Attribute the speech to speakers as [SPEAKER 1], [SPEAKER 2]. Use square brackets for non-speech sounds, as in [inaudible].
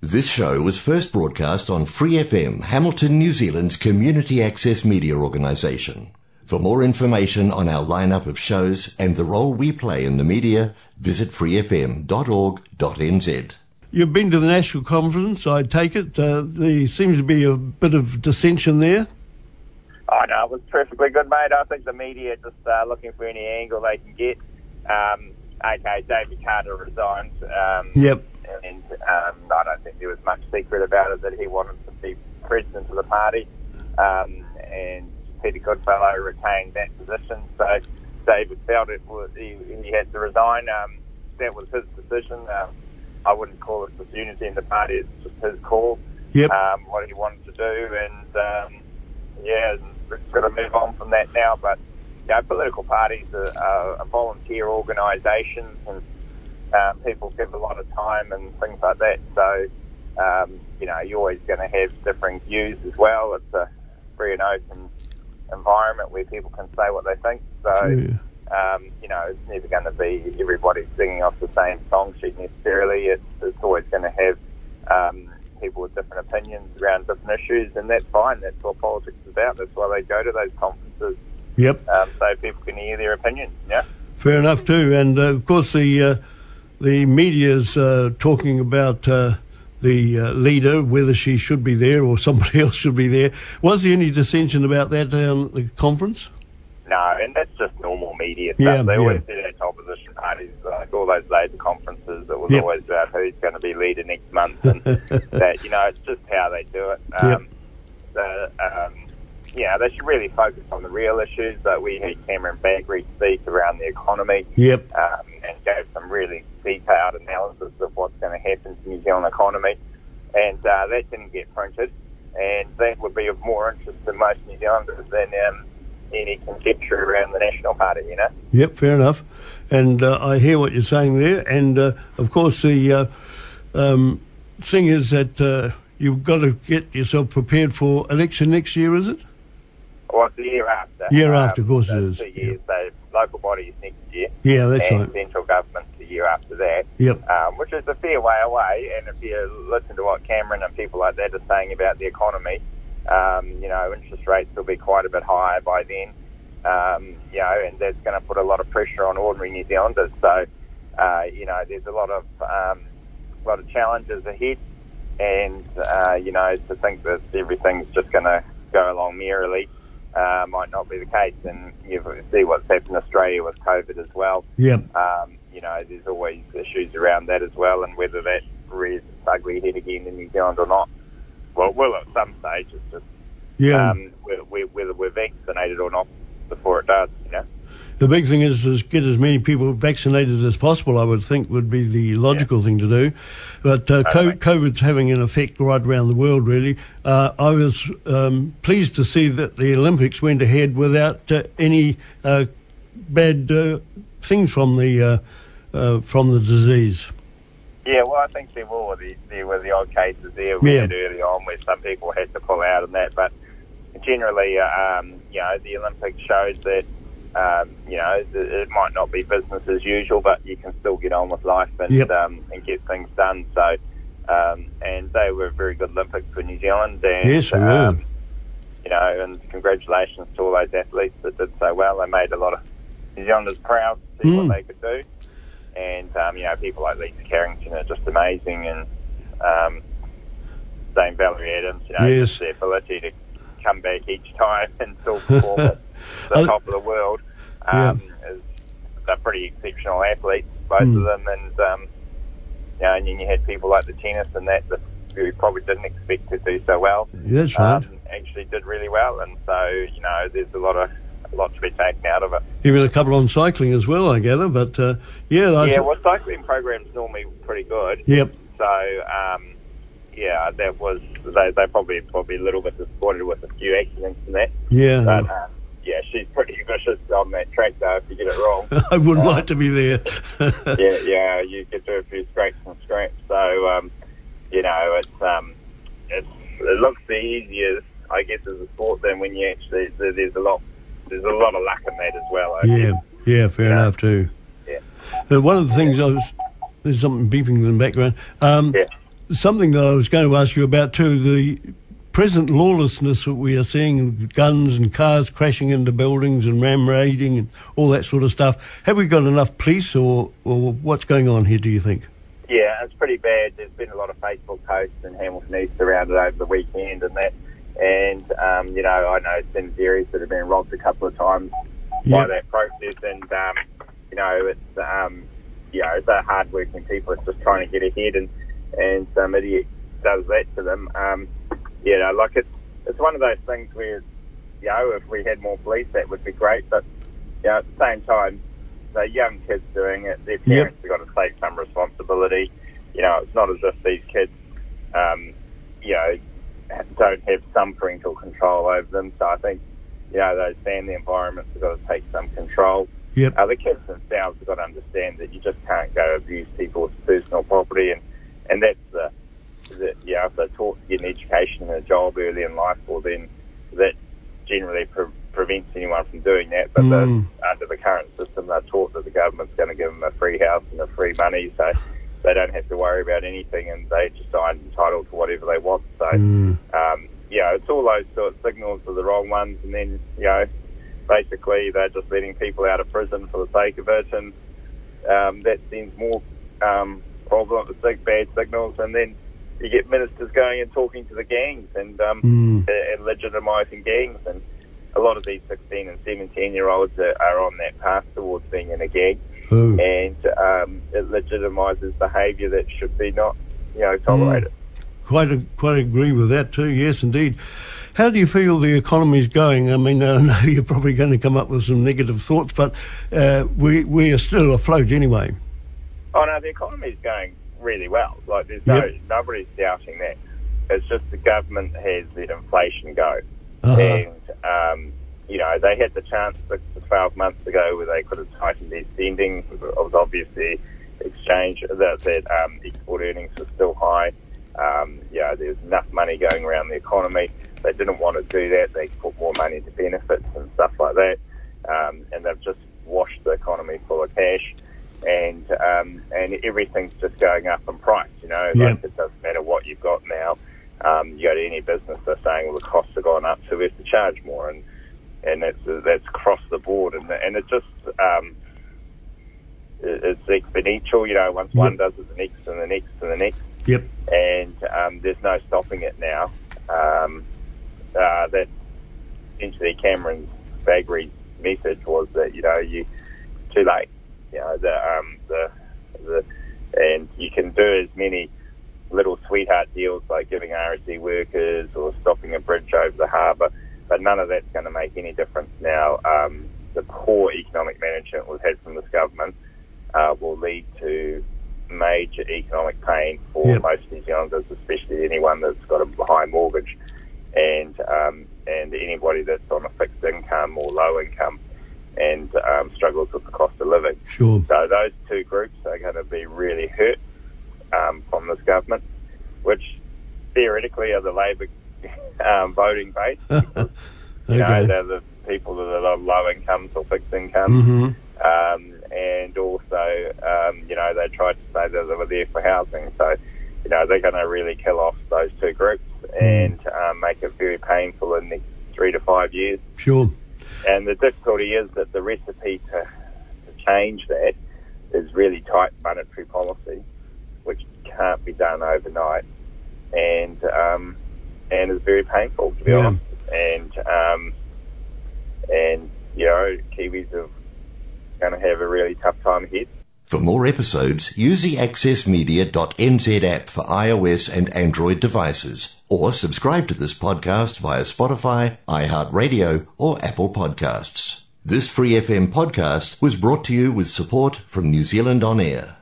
[SPEAKER 1] This show was first broadcast on Free FM, Hamilton, New Zealand's community access media organisation. For more information on our lineup of shows and the role we play in the media, visit freefm.org.nz.
[SPEAKER 2] You've been to the national conference, I take it. Uh, there seems to be a bit of dissension there.
[SPEAKER 3] Oh know, it was perfectly good, mate. I think the media just uh, looking for any angle they can get. Um, okay, David Carter resigned. Um,
[SPEAKER 2] Yep.
[SPEAKER 3] And um, I don't think there was much secret about it that he wanted to be president of the party. Um, and Peter Goodfellow retained that position, so David felt it was he, he had to resign. Um, that was his decision. Um, I wouldn't call it disunity in the party; it's just his call.
[SPEAKER 2] Yep.
[SPEAKER 3] Um, what he wanted to do, and um, yeah, we've got to move on from that now. But you know, political parties are, are, are volunteer organisations, and um, people give a lot of time and things like that. So, um, you know, you're always going to have differing views as well. It's a free and open environment where people can say what they think. So,
[SPEAKER 2] Yeah.
[SPEAKER 3] um, you know, it's never going to be everybody singing off the same song sheet necessarily. It's, it's always going to have um, people with different opinions around different issues, and that's fine. That's what politics is about. That's why they go to those conferences,
[SPEAKER 2] Yep.
[SPEAKER 3] um, so people can hear their opinions. Yeah.
[SPEAKER 2] Fair enough too, and uh, of course the uh, the media's uh, talking about uh, the uh, leader, whether she should be there or [laughs] somebody else should be there. Was there any dissension about that down at the conference?
[SPEAKER 3] No, and that's just normal media stuff.
[SPEAKER 2] Yeah,
[SPEAKER 3] they
[SPEAKER 2] yeah.
[SPEAKER 3] always do that to opposition parties, like all those labour conferences. It was
[SPEAKER 2] Yep.
[SPEAKER 3] always about who's going to be leader next month, and [laughs] that you know, it's just how they do it. Um, the, um, yeah, they should really focus on the real issues. That we had Cameron Bagrie speak around the economy
[SPEAKER 2] Yep.
[SPEAKER 3] um, and gave some really detailed analysis of what's going to happen to the New Zealand economy, and uh, that didn't get printed, and that would be of more interest to most New Zealanders than um, any conjecture around the National Party. You know.
[SPEAKER 2] Yep, fair enough. And uh, I hear what you're saying there. And uh, of course, the uh, um, thing is that uh, you've got to get yourself prepared for election next year, is it?
[SPEAKER 3] Well, the year after.
[SPEAKER 2] Year after, of course it
[SPEAKER 3] so Two years. So local bodies next year.
[SPEAKER 2] Yeah, that's
[SPEAKER 3] and
[SPEAKER 2] right.
[SPEAKER 3] central government after that.
[SPEAKER 2] Yep.
[SPEAKER 3] Um, which is a fair way away. And if you listen to what Cameron and people like that are saying about the economy, um, you know, interest rates will be quite a bit higher by then. Um, you know, and that's going to put a lot of pressure on ordinary New Zealanders. So, uh, you know, there's a lot of um, a lot of challenges ahead, and uh, you know, to think that everything's just going to go along merrily uh, might not be the case. And you see what's happened in Australia with COVID as well.
[SPEAKER 2] Yep.
[SPEAKER 3] Um, you know, there's always issues around that as well, and whether that rears its ugly head again in New Zealand or not. Well, will at some stage. It's just
[SPEAKER 2] Yeah.
[SPEAKER 3] um, whether, whether we're vaccinated or not before it does. You know.
[SPEAKER 2] The big thing is to get as many people vaccinated as possible, I would think would be the logical thing to do. But uh,
[SPEAKER 3] Totally.
[SPEAKER 2] COVID's having an effect right around the world, really. Uh, I was um, pleased to see that the Olympics went ahead without uh, any uh, bad uh, things from the, uh, uh, from the disease.
[SPEAKER 3] Yeah, well, I think there were the, there were the odd cases there we
[SPEAKER 2] Yeah.
[SPEAKER 3] had early on where some people had to pull out and that, but generally, uh, um, you know, the Olympics shows that um, you know th- it might not be business as usual, but you can still get on with life and
[SPEAKER 2] Yep.
[SPEAKER 3] um, and get things done. So, um, and they were a very good Olympics for New Zealand, and
[SPEAKER 2] Yes,
[SPEAKER 3] um, you know, and congratulations to all those athletes that did so well. They made a lot of New Zealanders proud to see
[SPEAKER 2] Mm.
[SPEAKER 3] what they could do. And, um, you know, people like Lisa Carrington are just amazing. And um, same Valerie Adams, you know,
[SPEAKER 2] Yes.
[SPEAKER 3] just their ability to come back each time and still perform at [laughs] the top of the world. Um, is, they're pretty exceptional athletes, both
[SPEAKER 2] Mm.
[SPEAKER 3] of them. And, um, you know, and then you had people like the tennis and that that we probably didn't expect to do so well
[SPEAKER 2] That's right.
[SPEAKER 3] um, actually did really well, and so you know there's a lot of a lot to be taken out of it.
[SPEAKER 2] Even a couple on cycling as well, I gather. But uh, yeah, I
[SPEAKER 3] yeah, well, cycling programs normally pretty good.
[SPEAKER 2] yep.
[SPEAKER 3] So um, yeah, that was they they probably probably a little bit disappointed with a few accidents and that,
[SPEAKER 2] Yeah.
[SPEAKER 3] but um, yeah, she's pretty vicious on that track though. If you get it wrong, [laughs]
[SPEAKER 2] I wouldn't like to be there. [laughs]
[SPEAKER 3] yeah, yeah, you get to a few scrapes and scraps. So um, you know, it's um, it's it looks the easiest, I guess, as a sport than when you actually there's a lot there's a lot of luck in that as well. I
[SPEAKER 2] Yeah,
[SPEAKER 3] guess.
[SPEAKER 2] yeah, fair
[SPEAKER 3] Yeah.
[SPEAKER 2] enough too.
[SPEAKER 3] Yeah.
[SPEAKER 2] Uh, one of the things I was there's something beeping in the background. Um,
[SPEAKER 3] Yeah.
[SPEAKER 2] something that I was going to ask you about too the present lawlessness that we are seeing, guns and cars crashing into buildings and ram raiding and all that sort of stuff. Have we got enough police, or, or what's going on here? Do you think?
[SPEAKER 3] Yeah, it's pretty bad. There's been a lot of Facebook posts in Hamilton East around it over the weekend and that. And, um, you know, I know some areas that have been robbed a couple of times yep. by that process. And, um, you know, it's, um, you know, they're hard-working people. It's just trying to get ahead and, and some idiot does that to them. Um, you know, like it's, it's one of those things where, you know, if we had more police, that would be great. But, you know, at the same time, the young kids doing it, their parents yep. have got to take some responsibility. You know, it's not as if these kids, um, you know, don't have some parental control over them. So I think, you know, those family environments have got to take some control.
[SPEAKER 2] Yep.
[SPEAKER 3] Uh, the kids themselves have got to understand that you just can't go abuse people's personal property, and and that's the, the you know, if they're taught to get an education and a job early in life, well then that generally pre- prevents anyone from doing that. But mm. the, under the current system, they're taught that the government's going to give them a free house and a free money, so they don't have to worry about anything, and they just are entitled to whatever they want. So, mm. um, you know, it's all those sort of signals are the wrong ones, and then you know, basically they're just letting people out of prison for the sake of it, and um, that sends more um, problems, big bad signals, and then you get ministers going and talking to the gangs and um, mm. and legitimising gangs, and a lot of these 16 and 17 year olds are, are on that path towards being in a gang. Ooh. and um, it legitimises behaviour that should be not, you know, tolerated.
[SPEAKER 2] Mm. Quite, a, quite agree with that too. Yes, indeed. How do you feel the economy is going? I mean, [laughs] I know you're probably going to come up with some negative thoughts, but uh, we we are still afloat anyway.
[SPEAKER 3] Oh no, the economy is going really well. Like there's yep. no nobody's doubting that. It's just the government has let inflation go, uh-huh. and um, you know, they had the chance six to 12 months ago where they could have tightened their spending. It was obviously exchange that, that um, export earnings were still high. Um, you know, there's enough money going around the economy. They didn't want to do that. They put more money into benefits and stuff like that. Um, and they've just washed the economy full of cash. And um, and everything's just going up in price. You know, yeah. like it doesn't matter what you've got now. Um, you go to any business, they're saying, well, the costs have gone up, so we have to charge more. And and that's that's across the board, and and it just um, it's exponential. You know, once yep. one does it, the next and the next and the next.
[SPEAKER 2] Yep.
[SPEAKER 3] And um, there's no stopping it now. Um, uh, that essentially Cameron Bagrie's message was that you know you too late. You know the um, the the and you can do as many little sweetheart deals like giving RSE workers or stopping a bridge over the harbour none of that's going to make any difference now. Um, the poor economic management we've had from this government uh, will lead to major economic pain for yep. most New Zealanders, especially anyone that's got a high mortgage and um, and anybody that's on a fixed income or low income and um, struggles with the cost of living.
[SPEAKER 2] Sure.
[SPEAKER 3] So those two groups are going to be really hurt um, from this government, which theoretically are the Labour [laughs] um, voting base. [laughs] okay. You know, they're the people that are low incomes or fixed incomes. Mm-hmm. Um, and also, um, you know, they tried to say that they were there for housing. So, you know, they're going to really kill off those two groups mm. and um, make it very painful in the next three to five years.
[SPEAKER 2] Sure.
[SPEAKER 3] And the difficulty is that the recipe to, to change that is really tight monetary policy, which can't be done overnight. And um, and is very painful to be yeah. honest. And um, and you know, Kiwis are going to have a really tough time ahead.
[SPEAKER 1] For more episodes, use the accessmedia.nz app for iOS and Android devices, or subscribe to this podcast via Spotify, iHeartRadio, or Apple Podcasts. This Free FM podcast was brought to you with support from New Zealand On Air.